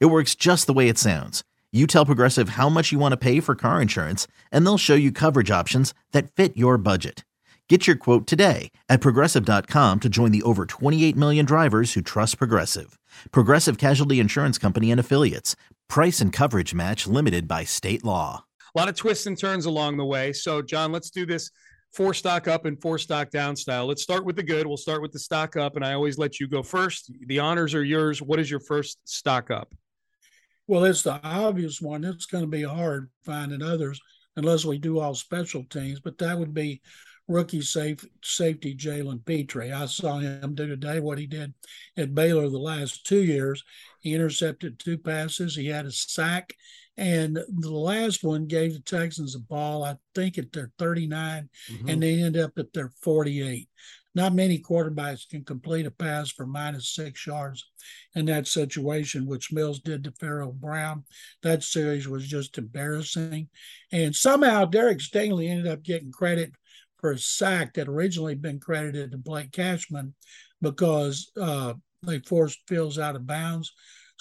It works just the way it sounds. You tell Progressive how much you want to pay for car insurance, and they'll show you coverage options that fit your budget. Get your quote today at progressive.com to join the over 28 million drivers who trust Progressive. Progressive Casualty Insurance Company and Affiliates. Price and coverage match limited by state law. A lot of twists and turns along the way. So, John, let's do this four stock up and four stock down style. Let's start with the good. We'll start with the stock up, and I always let you go first. The honors are yours. What is your first stock up? Well, it's the obvious one. It's going to be hard finding others unless we do all special teams, but that would be rookie safe, safety Jalen Pitre. I saw him do today what he did at Baylor the last two years. He intercepted two passes, he had a sack, and the last one gave the Texans a ball, I think at their 39, mm-hmm. and they end up at their 48. Not many quarterbacks can complete a pass for minus six yards in that situation, which Mills did to Pharaoh Brown. That series was just embarrassing. And somehow Derek Stingley ended up getting credit for a sack that originally been credited to Blake Cashman because uh, they forced Fields out of bounds.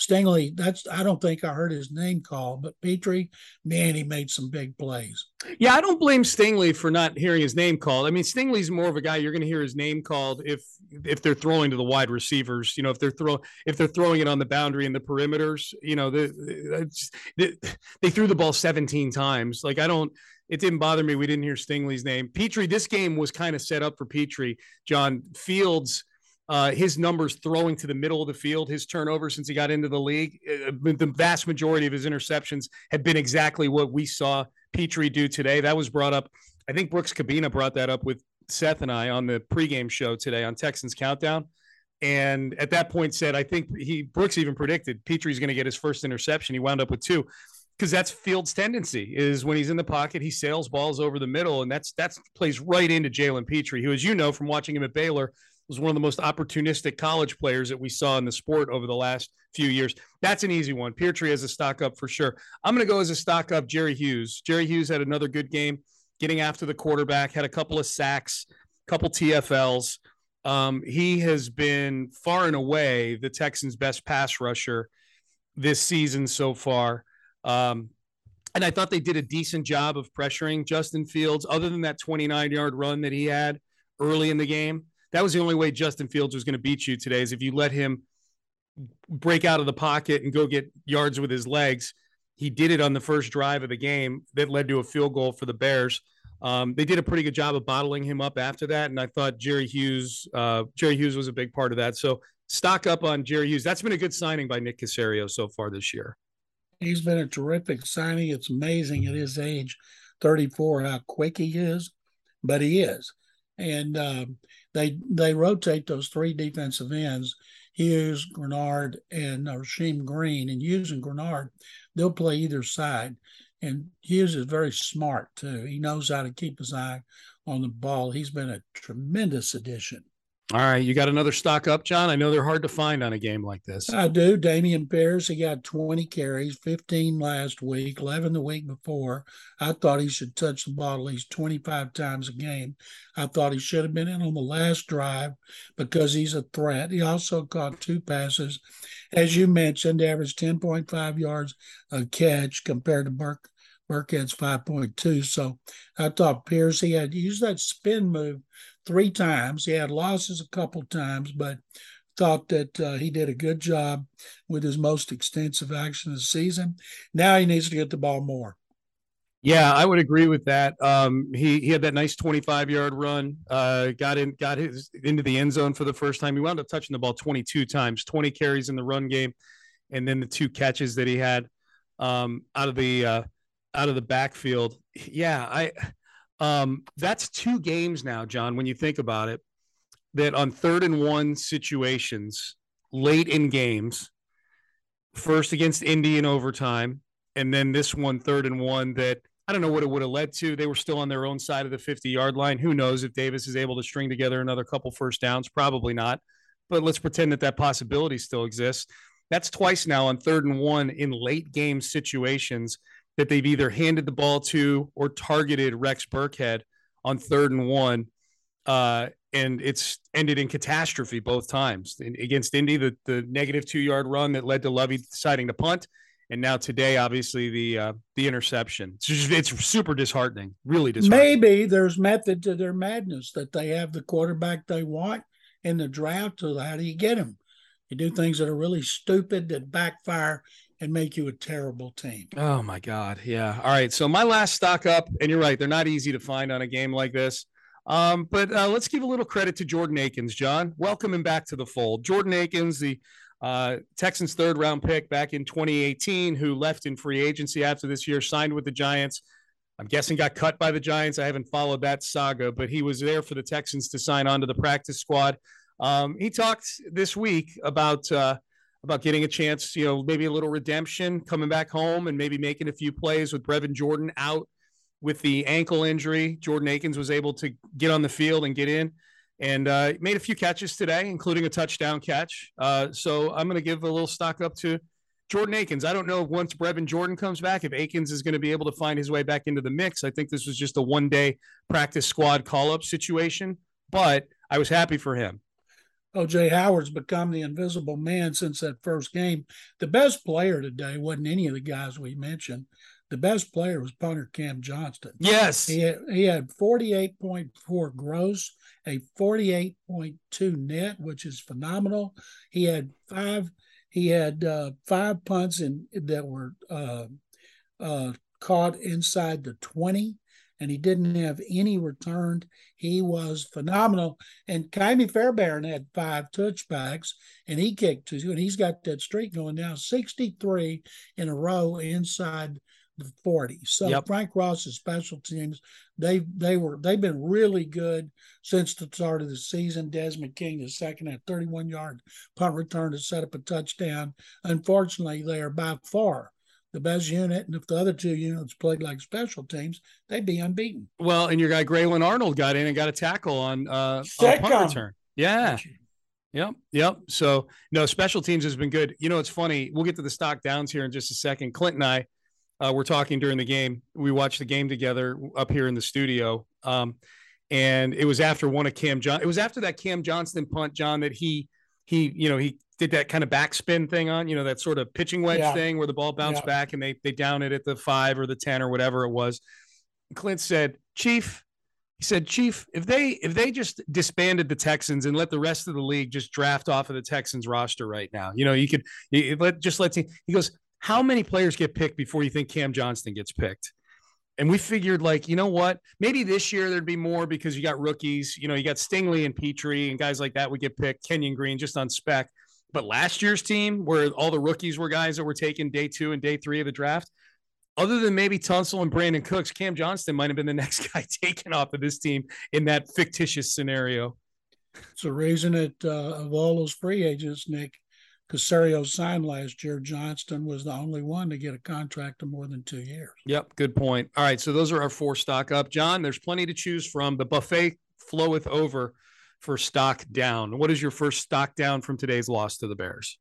Stingley, that's I don't think I heard his name called, but Pitre, man, he made some big plays. Yeah, I don't blame Stingley for not hearing his name called. I mean, Stingley's more of a guy you're going to hear his name called if if they're throwing to the wide receivers. You know, if they're throw if they're throwing it on the boundary and the perimeters. You know, the, the, they threw the ball 17 times. Like I don't. It didn't bother me. We didn't hear Stingley's name. Pitre. This game was kind of set up for Pitre. John Fields uh, his numbers throwing to the middle of the field, his turnovers since he got into the league, uh, the vast majority of his interceptions have been exactly what we saw Pitre do today. That was brought up. I think Brooks Kubena brought that up with Seth and I on the pregame show today on Texans Countdown. And at that point said, I think he Brooks even predicted Pitre's going to get his first interception. He wound up with two because that's Fields' tendency is when he's in the pocket, he sails balls over the middle, and that's that's plays right into Jalen Pitre, who, as you know from watching him at Baylor, was one of the most opportunistic college players that we saw in the sport over the last few years. That's an easy one. Pitre has a stock up for sure. I'm going to go as a stock up Jerry Hughes. Jerry Hughes had another good game getting after the quarterback, had a couple of sacks, couple TFLs. Um, he has been far and away the Texans' best pass rusher this season so far. Um, and I thought they did a decent job of pressuring Justin Fields, other than that 29 yard run that he had early in the game that was the only way Justin Fields was going to beat you today is if you let him break out of the pocket and go get yards with his legs. He did it on the first drive of the game that led to a field goal for the Bears. Um, they did a pretty good job of bottling him up after that, and I thought Jerry Hughes, uh, Jerry Hughes was a big part of that. So stock up on Jerry Hughes. That's been a good signing by Nick Caserio so far this year. He's been a terrific signing. It's amazing at his age, 34, how quick he is, but he is. And um, they they rotate those three defensive ends, Hughes, Greenard, and Rasheem Green. And Hughes and Greenard, they'll play either side. And Hughes is very smart too. He knows how to keep his eye on the ball. He's been a tremendous addition. All right, you got another stock up, John. I know they're hard to find on a game like this. I do. Dameon Pierce, he got 20 carries, 15 last week, 11 the week before. I thought he should touch the ball at least 25 times a game. I thought he should have been in on the last drive because he's a threat. He also caught two passes, as you mentioned, averaged 10.5 yards a catch compared to Burke. Burkhead's 5.2. So I thought Pierce, he had used that spin move three times. He had losses a couple times, but thought that uh, he did a good job with his most extensive action of the season. Now he needs to get the ball more. Yeah, I would agree with that. Um, he he had that nice 25 yard run. Uh, got in, got his into the end zone for the first time. He wound up touching the ball 22 times, 20 carries in the run game, and then the two catches that he had um, out of the uh, out of the backfield. Yeah, I um, that's two games now, John, when you think about it, that on third and one situations late in games, first against Indy in overtime, and then this one third and one that I don't know what it would have led to. They were still on their own side of the 50 yard line. Who knows if Davis is able to string together another couple first downs? Probably not. But let's pretend that that possibility still exists. That's twice now on third and one in late game situations that they've either handed the ball to or targeted Rex Burkhead on third and one. Uh, and it's ended in catastrophe both times. Against Indy, the, the negative two yard run that led to Lovie deciding to punt. And now today, obviously the uh, the interception. It's, just, it's super disheartening, really disheartening. Maybe there's method to their madness that they have the quarterback they want in the draft. So how do you get him? You do things that are really stupid that backfire and make you a terrible team. Oh my God. Yeah. All right. So my last stock up, and you're right, they're not easy to find on a game like this. Um, but uh, let's give a little credit to Jordan Akins, John. Welcome him back to the fold. Jordan Akins, the uh, Texans' third round pick back in 2018, who left in free agency after this year, signed with the Giants. I'm guessing got cut by the Giants. I haven't followed that saga, but he was there for the Texans to sign on to the practice squad. Um, he talked this week about uh, about getting a chance, you know, maybe a little redemption, coming back home and maybe making a few plays with Brevin Jordan out with the ankle injury. Jordan Akins was able to get on the field and get in and uh, made a few catches today, including a touchdown catch. Uh, so I'm going to give a little stock up to Jordan Akins. I don't know if once Brevin Jordan comes back, if Akins is going to be able to find his way back into the mix. I think this was just a one day practice squad call up situation, but I was happy for him. OJ Howard's become the invisible man since that first game. The best player today wasn't any of the guys we mentioned. The best player was punter Cam Johnston. Yes. He had, he had 48.4 gross, a 48.2 net, which is phenomenal. He had five he had uh, five punts in that were uh, uh, caught inside the 20 and he didn't have any returned. He was phenomenal. And Ka'imi Fairbairn had five touchbacks, and he kicked two, and he's got that streak going now 63 in a row inside the 40. So yep. Frank Ross's special teams, they they were they've been really good since the start of the season. Desmond King, the second at 31 yard punt return to set up a touchdown. Unfortunately, they are by far the best unit, and if the other two units played like special teams, they'd be unbeaten. Well, and your guy Grayland Arnold got in and got a tackle on uh on punt return. Yeah. Yep. Yep. So no, special teams has been good. You know, it's funny. We'll get to the stock downs here in just a second. Clint and I uh, were talking during the game. We watched the game together up here in the studio. Um, and it was after one of Cam John. It was after that Cam Johnston punt, John, that he he you know he did that kind of backspin thing on, you know, that sort of pitching wedge yeah. thing where the ball bounced yeah. back and they they down it at the five or the ten or whatever it was. Clint said, "Chief," he said, "Chief, if they if they just disbanded the Texans and let the rest of the league just draft off of the Texans roster right now, you know, you could you, let just let's see. he goes." How many players get picked before you think Cam Johnston gets picked? And we figured, like, you know what? Maybe this year there'd be more because you got rookies. You know, you got Stingley and Pitre and guys like that would get picked. Kenyon Green just on spec. But last year's team, where all the rookies were guys that were taken day two and day three of the draft, other than maybe Tunsil and Brandin Cooks, Cam Johnston might have been the next guy taken off of this team in that fictitious scenario. So raising it uh, of all those free agents, Nick, Caserio signed last year, Johnston was the only one to get a contract of more than two years. Yep, good point. All right, so those are our four stock up. John, there's plenty to choose from. The buffet floweth over for stock down. What is your first stock down from today's loss to the Bears?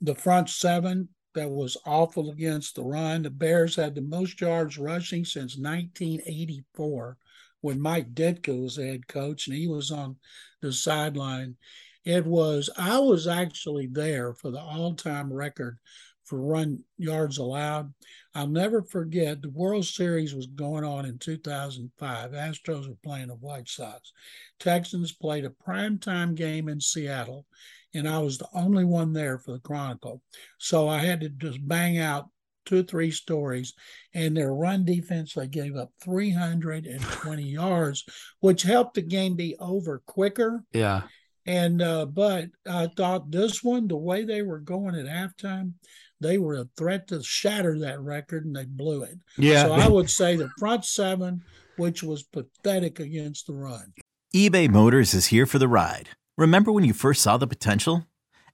The front seven that was awful against the run. The Bears had the most yards rushing since 1984 when Mike Ditka was head coach and he was on the sideline. It was, I was actually there for the all time record for run yards allowed. I'll never forget the World Series was going on in 2005. Astros were playing the White Sox. Texans played a primetime game in Seattle, and I was the only one there for the Chronicle. So I had to just bang out two or three stories. And their run defense, they gave up 320 yards, which helped the game be over quicker. Yeah. And uh, but I thought this one, the way they were going at halftime, they were a threat to shatter that record and they blew it. Yeah. So I would say the front seven, which was pathetic against the run. eBay Motors is here for the ride. Remember when you first saw the potential?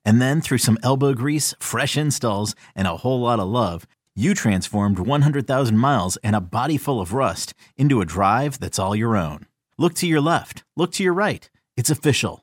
And then through some elbow grease, fresh installs, and a whole lot of love, you transformed 100,000 miles and a body full of rust into a drive that's all your own. Look to your left, look to your right. It's official.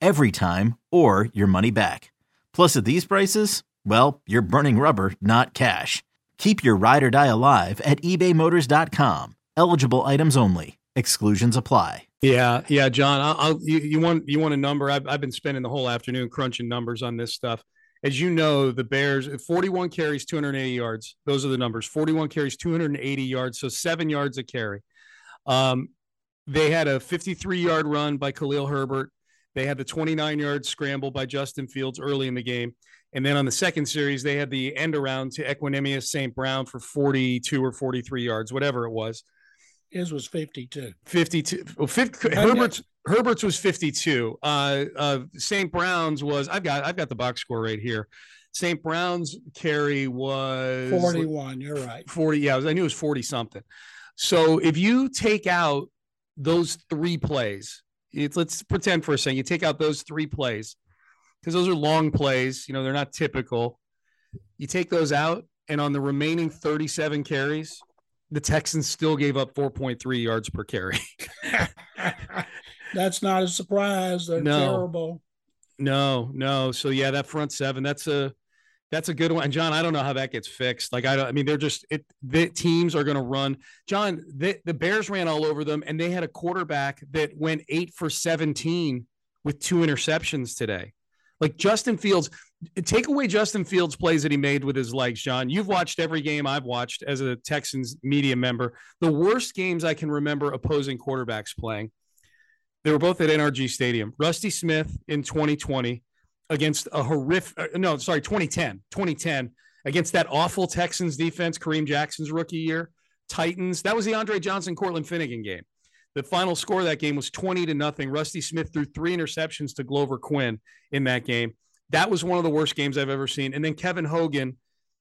every time, or your money back. Plus, at these prices, well, you're burning rubber, not cash. Keep your ride or die alive at ebaymotors.com. Eligible items only. Exclusions apply. Yeah, yeah, John. I'll, I'll you, you want you want a number? I've I've been spending the whole afternoon crunching numbers on this stuff. As you know, the Bears 41 carries, 280 yards. Those are the numbers. 41 carries, 280 yards, so seven yards a carry. Um, they had a 53 yard run by Khalil Herbert. They had the 29 yard scramble by Justin Fields early in the game. And then on the second series, they had the end around to Equanimeous St. Brown for 42 or 43 yards, whatever it was. His was 52. 52. Well, 50, Herbert's Herbert's was 52. Uh, uh, St. Brown's was I've got I've got the box score right here. St. Brown's carry was 41. You're right. 40. Yeah, I knew it was 40 something. So if you take out those three plays, it's, let's pretend for a second you take out those three plays because those are long plays. You know, they're not typical. You take those out, and on the remaining 37 carries, the Texans still gave up 4.3 yards per carry. that's not a surprise. They're no, terrible. No, no. So yeah, that front seven, that's a that's a good one. And John, I don't know how that gets fixed. Like I don't I mean, they're just it the teams are gonna run. John, the, the Bears ran all over them, and they had a quarterback that went eight for 17 with two interceptions today. Like Justin Fields, take away Justin Fields' plays that he made with his legs, John. You've watched every game I've watched as a Texans media member. The worst games I can remember opposing quarterbacks playing. They were both at NRG Stadium. Rusty Smith in 2020 against a horrific, uh, no, sorry, 2010, 2010 against that awful Texans defense, Kareem Jackson's rookie year. Titans, that was the Andre Johnson, Cortland Finnegan game. The final score of that game was 20 to nothing. Rusty Smith threw three interceptions to Glover Quin in that game. That was one of the worst games I've ever seen. And then Kevin Hogan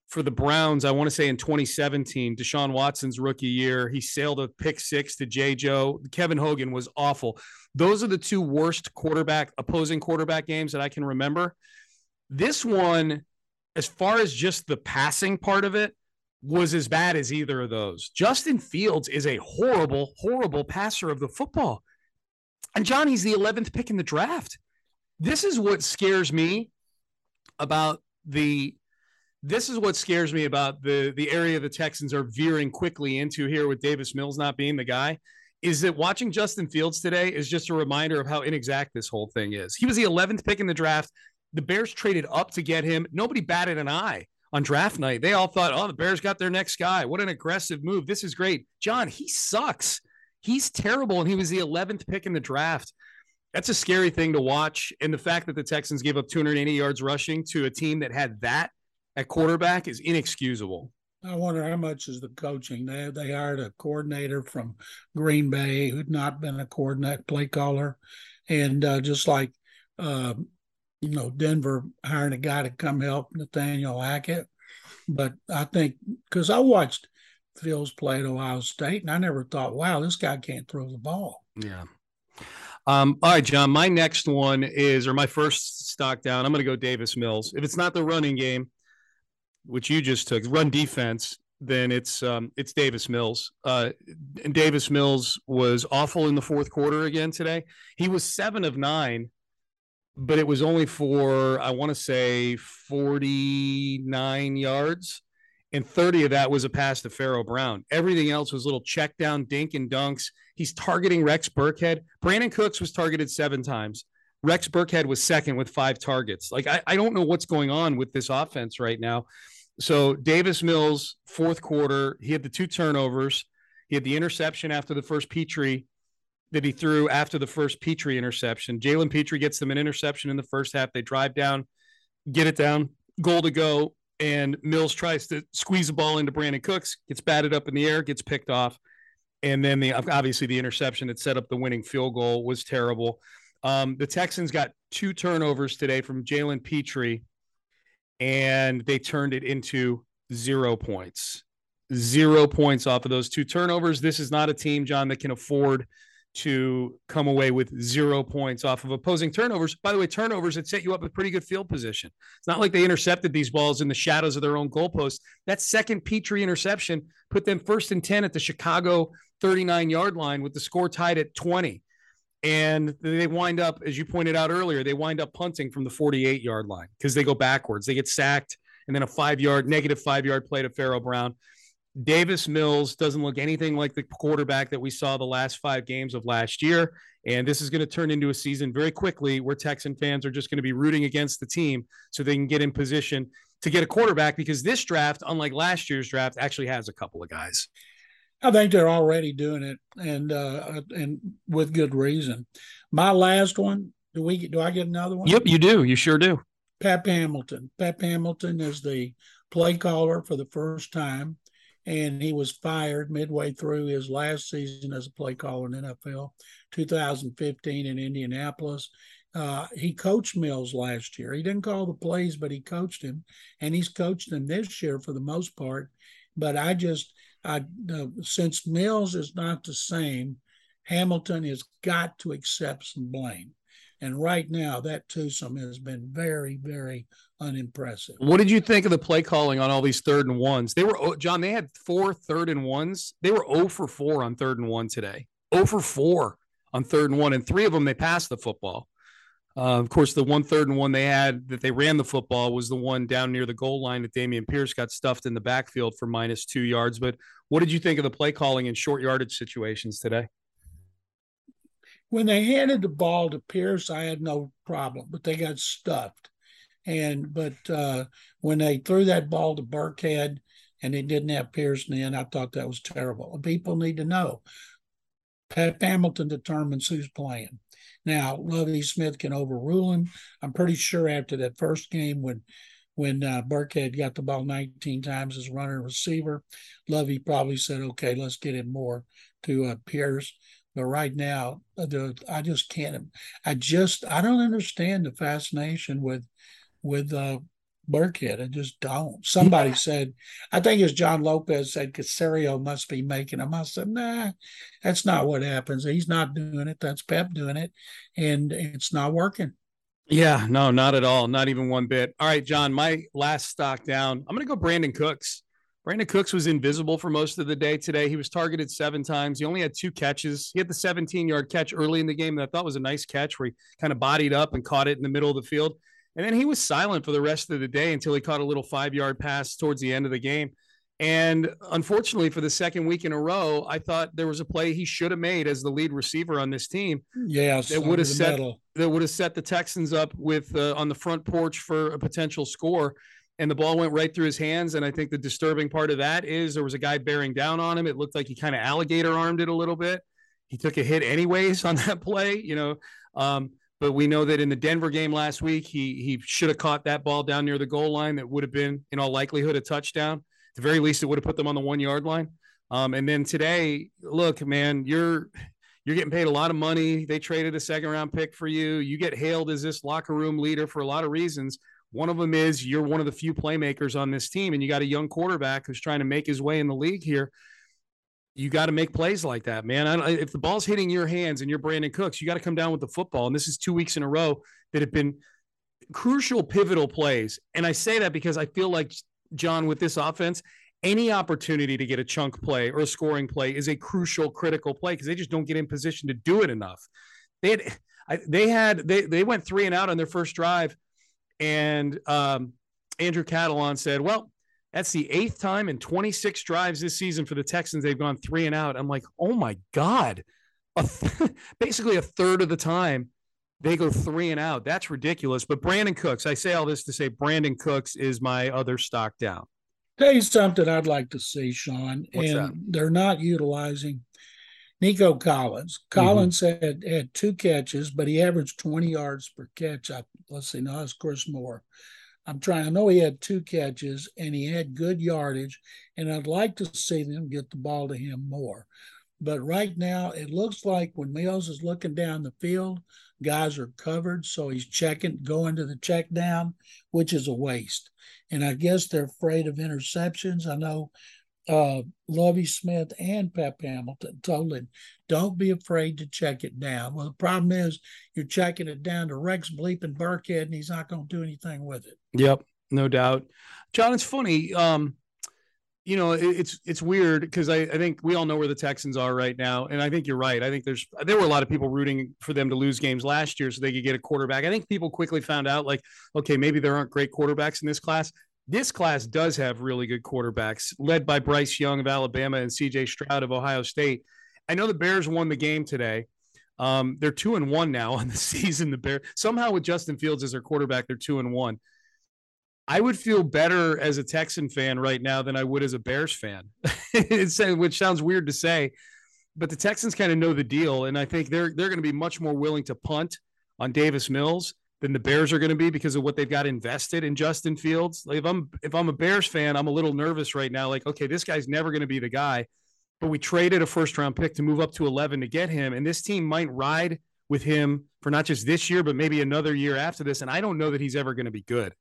for the Browns, I want to say in 2017, Deshaun Watson's rookie year, he sailed a pick six to J. Joe. Kevin Hogan was awful. Those are the two worst quarterback, opposing quarterback games that I can remember. This one, as far as just the passing part of it, was as bad as either of those. Justin Fields is a horrible, horrible passer of the football. And Johnny's the 11th pick in the draft. This is what scares me about the this is what scares me about the the area the Texans are veering quickly into here with Davis Mills not being the guy is that watching Justin Fields today is just a reminder of how inexact this whole thing is. He was the 11th pick in the draft. The Bears traded up to get him. Nobody batted an eye on draft night. They all thought, oh, the Bears got their next guy. What an aggressive move. This is great. John, he sucks. He's terrible. And he was the 11th pick in the draft. That's a scary thing to watch. And the fact that the Texans gave up 280 yards rushing to a team that had that at quarterback is inexcusable. I wonder how much is the coaching. They they hired a coordinator from Green Bay who'd not been a coordinator play caller, and uh, just like uh, you know, Denver hiring a guy to come help Nathaniel Hackett. But I think because I watched Fields play at Ohio State, and I never thought, wow, this guy can't throw the ball. Yeah. Um, all right, John. My next one is, or my first stock down. I'm going to go Davis Mills. If it's not the running game, which you just took, run defense, then it's um, it's Davis Mills. Uh, and Davis Mills was awful in the fourth quarter again today. He was seven of nine but it was only for I want to say 49 yards, and 30 of that was a pass to Pharaoh Brown. Everything else was little check down, dink and dunks. He's targeting Rex Burkhead. Brandin Cooks was targeted seven times. Rex Burkhead was second with five targets. Like I, I don't know what's going on with this offense right now. So Davis Mills, fourth quarter, he had the two turnovers. He had the interception after the first Pitre that he threw after the first Pitre interception. Jalen Pitre gets them an interception in the first half. They drive down, get it down, goal to go, and Mills tries to squeeze the ball into Brandin Cooks, gets batted up in the air, gets picked off, and then the obviously the interception that set up the winning field goal was terrible. Um, the Texans got two turnovers today from Jalen Pitre, and they turned it into zero points. Zero points off of those two turnovers. This is not a team, John, that can afford to come away with zero points off of opposing turnovers. By the way, turnovers that set you up with pretty good field position. It's not like they intercepted these balls in the shadows of their own goalpost. That second Pitre interception put them first and 10 at the Chicago 39 yard line with the score tied at 20. And they wind up, as you pointed out earlier, they wind up punting from the 48 yard line because they go backwards. They get sacked and then a five yard, negative five yard play to Pharaoh Brown. Davis Mills doesn't look anything like the quarterback that we saw the last five games of last year. And this is going to turn into a season very quickly where Texan fans are just going to be rooting against the team so they can get in position to get a quarterback because this draft, unlike last year's draft, actually has a couple of guys. I think they're already doing it, and uh, and with good reason. My last one. Do we? Do I get another one? Yep, you do. You sure do. Pep Hamilton. Pep Hamilton is the play caller for the first time and he was fired midway through his last season as a play caller in NFL, 2015 in Indianapolis. Uh, he coached Mills last year. He didn't call the plays, but he coached him, and he's coached him this year for the most part. But I just, I uh, since Mills is not the same, Hamilton has got to accept some blame. And right now, that twosome has been very, very unimpressive. What did you think of the play calling on all these third and ones? They were, oh, John, they had four third and ones. They were 0 for 4 on third and one today. 0 for 4 on third and one. And three of them, they passed the football. Uh, of course, the one third and one they had that they ran the football was the one down near the goal line that Dameon Pierce got stuffed in the backfield for minus two yards. But what did you think of the play calling in short yardage situations today? when they handed the ball to Pierce, I had no problem, but they got stuffed. And but uh, when they threw that ball to Burkhead and they didn't have Pierce in the end, I thought that was terrible. People need to know. Pep Hamilton determines who's playing. Now, Lovie Smith can overrule him. I'm pretty sure after that first game when when uh, Burkhead got the ball 19 times as runner receiver, Lovie probably said, "Okay, let's get it more to uh, Pierce." But right now, uh, I just can't. I just I don't understand the fascination with with uh, Burkhead. I just don't. Somebody said, I think it's John Lopez said Caserio must be making him. I said, nah, that's not what happens. He's not doing it. That's Pep doing it, and it's not working. Yeah, no, not at all. Not even one bit. All right, John, my last stock down. I'm going to go Brandin Cooks. Brandin Cooks was invisible for most of the day today. He was targeted seven times. He only had two catches. He had the 17 yard catch early in the game that I thought was a nice catch where he kind of bodied up and caught it in the middle of the field. And then he was silent for the rest of the day until he caught a little five yard pass towards the end of the game. And unfortunately, for the second week in a row, I thought there was a play he should have made as the lead receiver on this team. Yes, that would have set that would have set the Texans up with uh, on the front porch for a potential score and the ball went right through his hands. And I think the disturbing part of that is there was a guy bearing down on him. It looked like he kind of alligator armed it a little bit. He took a hit anyways on that play, you know. Um, but we know that in the Denver game last week, he he should have caught that ball down near the goal line. That would have been, in all likelihood, a touchdown. At the very least, it would have put them on the one yard line. Um, and then today, look, man, you're you're getting paid a lot of money. They traded a second round pick for you. You get hailed as this locker room leader for a lot of reasons. One of them is you're one of the few playmakers on this team, and you got a young quarterback who's trying to make his way in the league here. You got to make plays like that, man. if the ball's hitting your hands and you're Brandin Cooks, you got to come down with the football. And this is two weeks in a row that have been crucial, pivotal plays. And I say that because I feel like, John, with this offense, any opportunity to get a chunk play or a scoring play is a crucial, critical play because they just don't get in position to do it enough. They had, I, they had, they, they went three and out on their first drive and um, Andrew Catalon said, well, that's the eighth time in 26 drives this season for the Texans. They've gone three and out. I'm like, oh my God. A th- basically, a third of the time they go three and out. That's ridiculous. But Brandin Cooks, I say all this to say Brandin Cooks is my other stock down. Tell you something I'd like to see, Sean. What's and that? they're not utilizing Nico Collins. Collins mm-hmm. had had two catches, but he averaged 20 yards per catch. I, let's see, no, it's Chris Moore. I'm trying. I know he had two catches and he had good yardage, and I'd like to see them get the ball to him more. But right now, it looks like when Mills is looking down the field, guys are covered, so he's checking, going to the check down, which is a waste. And I guess they're afraid of interceptions. I know uh, Lovie Smith and Pep Hamilton told him, don't be afraid to check it down. Well, the problem is you're checking it down to Rex bleeping Burkhead, and he's not going to do anything with it. Yep, no doubt. John, it's funny. Um, you know, it, it's it's weird because I, I think we all know where the Texans are right now, and I think you're right. I think there's there were a lot of people rooting for them to lose games last year so they could get a quarterback. I think people quickly found out like, okay, maybe there aren't great quarterbacks in this class this class does have really good quarterbacks, led by Bryce Young of Alabama and CJ Stroud of Ohio State. I know the Bears won the game today. Um, they're two and one now on the season. The Bears somehow with Justin Fields as their quarterback, they're two and one. I would feel better as a Texan fan right now than I would as a Bears fan, which sounds weird to say, but the Texans kind of know the deal, and I think they're they're going to be much more willing to punt on Davis Mills than the Bears are going to be because of what they've got invested in Justin Fields. Like if I'm if I'm a Bears fan, I'm a little nervous right now. Like, okay, this guy's never going to be the guy. But we traded a first round pick to move up to 11 to get him, and this team might ride with him for not just this year, but maybe another year after this. And I don't know that he's ever going to be good.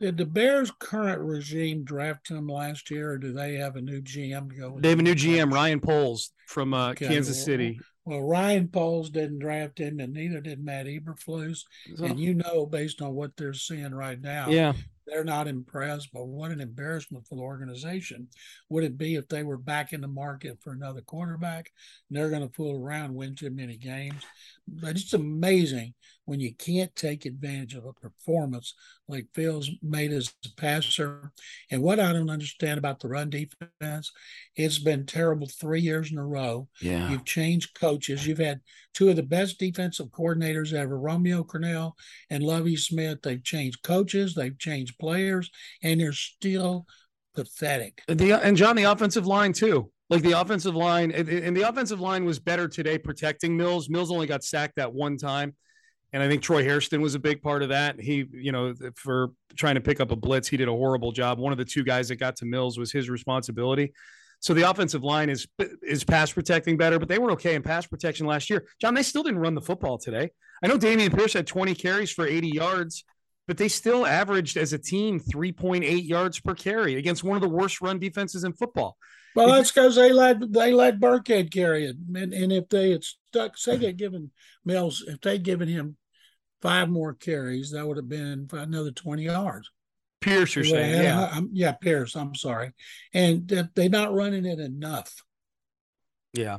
Did the Bears' current regime draft him last year, or do they have a new GM to go? They have a new GM, Ryan Poles from uh, okay. Kansas City. Well, Ryan Poles didn't draft him, and neither did Matt Eberflus. So, and you know, based on what they're seeing right now, yeah, they're not impressed. But what an embarrassment for the organization would it be if they were back in the market for another quarterback? they're going to fool around, win too many games. But it's amazing when you can't take advantage of a performance like Fields made as a passer. And what I don't understand about the run defense, it's been terrible three years in a row. Yeah. You've changed coaches. You've had two of the best defensive coordinators ever, Romeo Crennel and Lovie Smith. They've changed coaches, they've changed players, and they're still pathetic. The, and John, the offensive line too. Like the offensive line, and the offensive line was better today protecting Mills. Mills only got sacked that one time. And I think Troy Hairston was a big part of that. He, you know, for trying to pick up a blitz, he did a horrible job. One of the two guys that got to Mills was his responsibility. So the offensive line is is pass protecting better, but they were okay in pass protection last year. John, they still didn't run the football today. I know Dameon Pierce had 20 carries for 80 yards, but they still averaged as a team 3.8 yards per carry against one of the worst run defenses in football. Well, that's because they let they let Burkhead carry it, and, and if they had stuck, say they'd given Mills, if they'd given him five more carries, that would have been another twenty yards. Pierce, you're saying, yeah, I'm, yeah, Pierce. I'm sorry, and they're not running it enough. Yeah,